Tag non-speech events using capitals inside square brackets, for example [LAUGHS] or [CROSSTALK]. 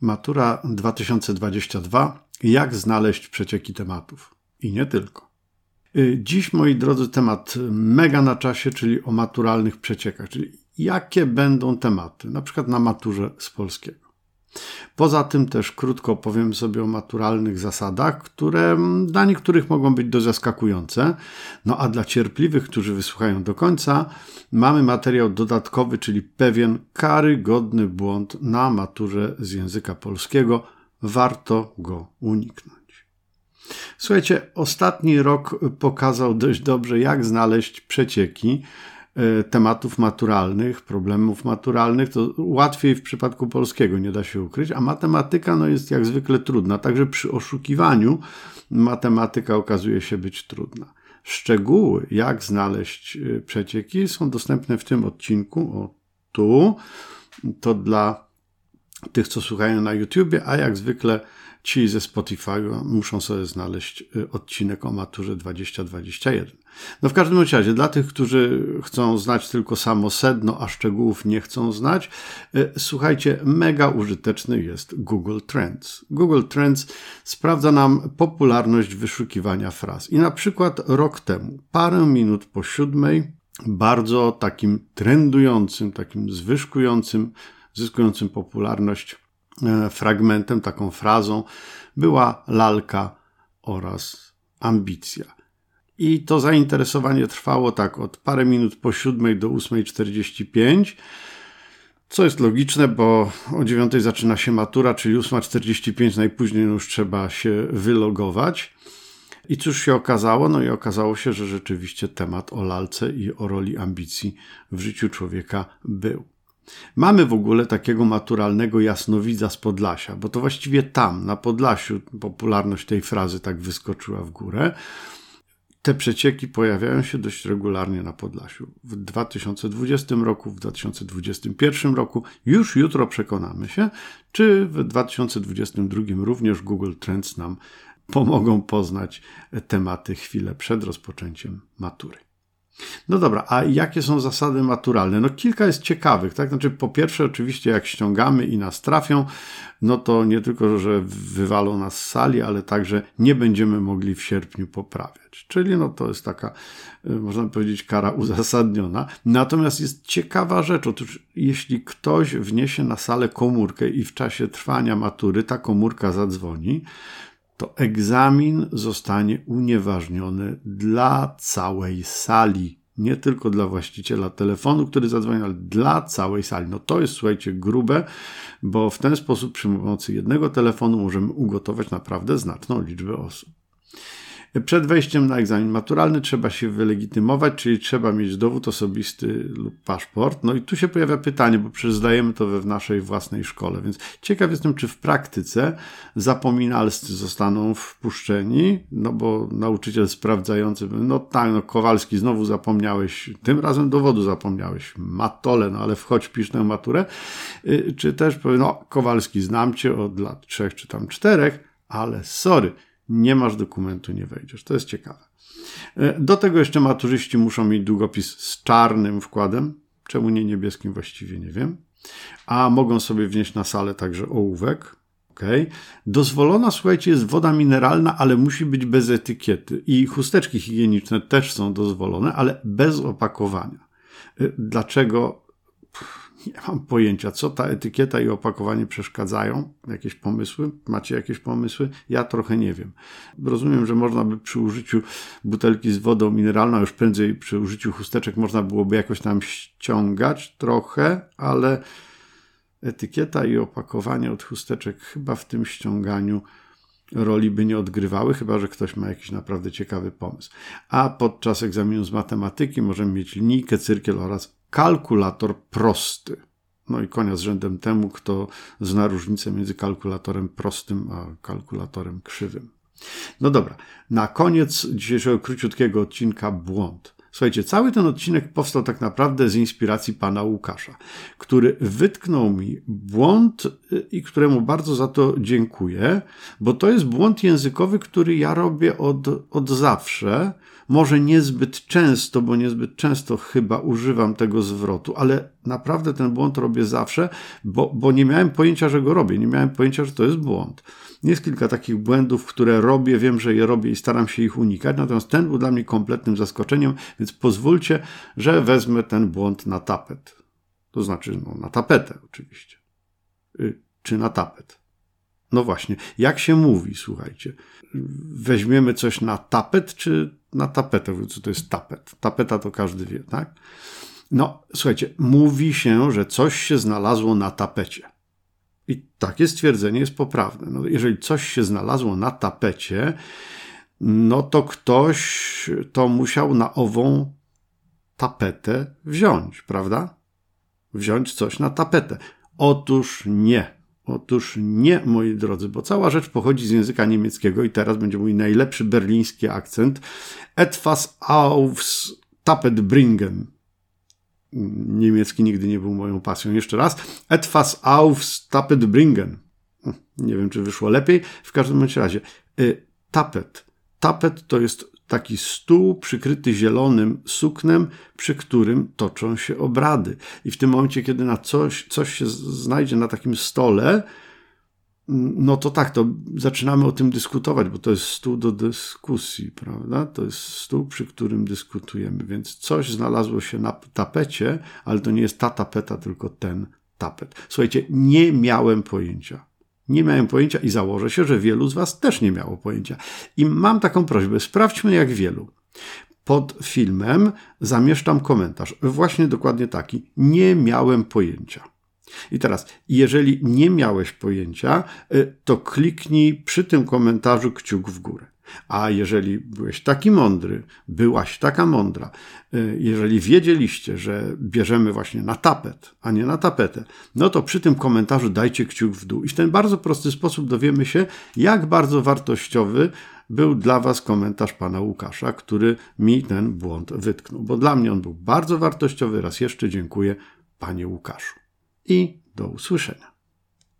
Matura 2022. Jak znaleźć przecieki tematów? I nie tylko. Y, dziś, moi drodzy, temat mega na czasie, czyli o maturalnych przeciekach, czyli jakie będą tematy, na przykład na maturze z polskiego. Poza tym też krótko opowiem sobie o maturalnych zasadach, które dla niektórych mogą być dość zaskakujące. No a dla cierpliwych, którzy wysłuchają do końca, mamy materiał dodatkowy, czyli pewien karygodny błąd na maturze z języka polskiego. Warto go uniknąć. Słuchajcie, ostatni rok pokazał dość dobrze, jak znaleźć przecieki tematów maturalnych, problemów maturalnych, to łatwiej w przypadku polskiego, nie da się ukryć, a matematyka no, jest jak zwykle trudna. Także przy oszukiwaniu matematyka okazuje się być trudna. Szczegóły, jak znaleźć e, przecieki, są dostępne w tym odcinku. O, tu. To dla tych, co słuchają na YouTubie, a jak zwykle ci ze Spotify'u muszą sobie znaleźć y, odcinek o maturze 2021. No w każdym razie, dla tych, którzy chcą znać tylko samo sedno, a szczegółów nie chcą znać, y, słuchajcie, mega użyteczny jest Google Trends. Google Trends sprawdza nam popularność wyszukiwania fraz. I na przykład rok temu, parę minut po siódmej, bardzo takim trendującym, takim zwyżkującym, zyskującym popularność E, fragmentem, taką frazą była lalka oraz ambicja. I to zainteresowanie trwało tak od parę minut po 7 do 8.45, co jest logiczne, bo o 9 zaczyna się matura, czyli 8.45 najpóźniej już trzeba się wylogować. I cóż się okazało? No i okazało się, że rzeczywiście temat o lalce i o roli ambicji w życiu człowieka był. Mamy w ogóle takiego maturalnego jasnowidza z Podlasia, bo to właściwie tam, na Podlasiu, popularność tej frazy tak wyskoczyła w górę. Te przecieki pojawiają się dość regularnie na Podlasiu. W 2020 roku, w 2021 roku, już jutro przekonamy się, czy w 2022 również Google Trends nam pomogą poznać tematy chwilę przed rozpoczęciem matury. No dobra, a jakie są zasady maturalne? No kilka jest ciekawych, tak? Znaczy, po pierwsze, oczywiście, jak ściągamy i nas trafią, no to nie tylko, że wywalą nas z sali, ale także nie będziemy mogli w sierpniu poprawiać. Czyli no to jest taka, y, można powiedzieć, kara uzasadniona. Natomiast jest ciekawa rzecz, otóż jeśli ktoś wniesie na salę komórkę i w czasie trwania matury ta komórka zadzwoni, to egzamin zostanie unieważniony dla całej sali. Nie tylko dla właściciela telefonu, który zadzwoni, ale dla całej sali. No to jest, słuchajcie, grube, bo w ten sposób przy pomocy jednego telefonu możemy ugotować naprawdę znaczną liczbę osób. Przed wejściem na egzamin maturalny trzeba się wylegitymować, czyli trzeba mieć dowód osobisty lub paszport. No i tu się pojawia pytanie, bo przecież zdajemy to we w naszej własnej szkole, więc ciekaw jestem, czy w praktyce zapominalscy zostaną wpuszczeni, no bo nauczyciel sprawdzający, no tak, no Kowalski, znowu zapomniałeś, tym razem dowodu zapomniałeś, matole, no ale wchodź, pisz tę maturę, y, czy też powie, no Kowalski, znam cię od lat trzech czy tam czterech, ale sorry, nie masz dokumentu, nie wejdziesz. To jest ciekawe. E, do tego jeszcze maturzyści muszą mieć długopis z czarnym wkładem. Czemu nie niebieskim, właściwie nie wiem. A mogą sobie wnieść na salę także ołówek. Okay. Dozwolona, słuchajcie, jest woda mineralna, ale musi być bez etykiety. I chusteczki higieniczne też są dozwolone, ale bez opakowania. E, dlaczego? [LAUGHS] Nie mam pojęcia, co ta etykieta i opakowanie przeszkadzają. Jakieś pomysły? Macie jakieś pomysły? Ja trochę nie wiem. Rozumiem, że można by przy użyciu butelki z wodą mineralną, już prędzej przy użyciu chusteczek można byłoby jakoś tam ściągać trochę, ale etykieta i opakowanie od chusteczek chyba w tym ściąganiu roli by nie odgrywały, chyba że ktoś ma jakiś naprawdę ciekawy pomysł. A podczas egzaminu z matematyki możemy mieć linijkę, cyrkiel oraz kalkulator prosty. No i konia z rzędem temu, kto zna różnicę między kalkulatorem prostym a kalkulatorem krzywym. No dobra, na koniec dzisiejszego króciutkiego odcinka błąd. Słuchajcie, cały ten odcinek powstał tak naprawdę z inspiracji pana Łukasza, który wytknął mi błąd y, i któremu bardzo za to dziękuję, bo to jest błąd językowy, który ja robię od, od zawsze. Może niezbyt często, bo niezbyt często chyba używam tego zwrotu, ale naprawdę ten błąd robię zawsze, bo, bo nie miałem pojęcia, że go robię. Nie miałem pojęcia, że to jest błąd. Jest kilka takich błędów, które robię, wiem, że je robię i staram się ich unikać, natomiast ten był dla mnie kompletnym zaskoczeniem, więc pozwólcie, że wezmę ten błąd na tapet. To znaczy, no, na tapetę oczywiście. Y, czy na tapet. No właśnie, jak się mówi, słuchajcie? Weźmiemy coś na tapet, czy na tapetę? Co to jest tapet? Tapeta to każdy wie, tak? No, słuchajcie, mówi się, że coś się znalazło na tapecie. I takie stwierdzenie jest poprawne. No, jeżeli coś się znalazło na tapecie, no to ktoś to musiał na ową tapetę wziąć, prawda? Wziąć coś na tapetę. Otóż nie. Otóż nie, moi drodzy, bo cała rzecz pochodzi z języka niemieckiego i teraz będzie mój najlepszy berliński akcent. Etwas aufs Tapet bringen niemiecki nigdy nie był moją pasją. Jeszcze raz. Etwas aufs Tapet bringen. Hm, nie wiem, czy wyszło lepiej. W każdym razie. Y, tapet. Tapet to jest taki stół przykryty zielonym suknem, przy którym toczą się obrady. I w tym momencie, kiedy na coś, coś się znajdzie na takim stole, no to tak, to zaczynamy o tym dyskutować, bo to jest stół do dyskusji, prawda? To jest stół, przy którym dyskutujemy, więc coś znalazło się na tapecie, ale to nie jest ta tapeta, tylko ten tapet. Słuchajcie, nie miałem pojęcia. Nie miałem pojęcia i założę się, że wielu z Was też nie miało pojęcia. I mam taką prośbę, sprawdźmy jak wielu. Pod filmem zamieszczam komentarz, właśnie dokładnie taki. Nie miałem pojęcia. I teraz, jeżeli nie miałeś pojęcia, y, to kliknij przy tym komentarzu kciuk w górę. A jeżeli byłeś taki mądry, byłaś taka mądra, y, jeżeli wiedzieliście, że bierzemy właśnie na tapet, a nie na tapetę, no to przy tym komentarzu dajcie kciuk w dół. I w ten bardzo prosty sposób dowiemy się, jak bardzo wartościowy był dla Was komentarz pana Łukasza, który mi ten błąd wytknął. Bo dla mnie on był bardzo wartościowy. Raz jeszcze dziękuję, panie Łukaszu i do usłyszenia.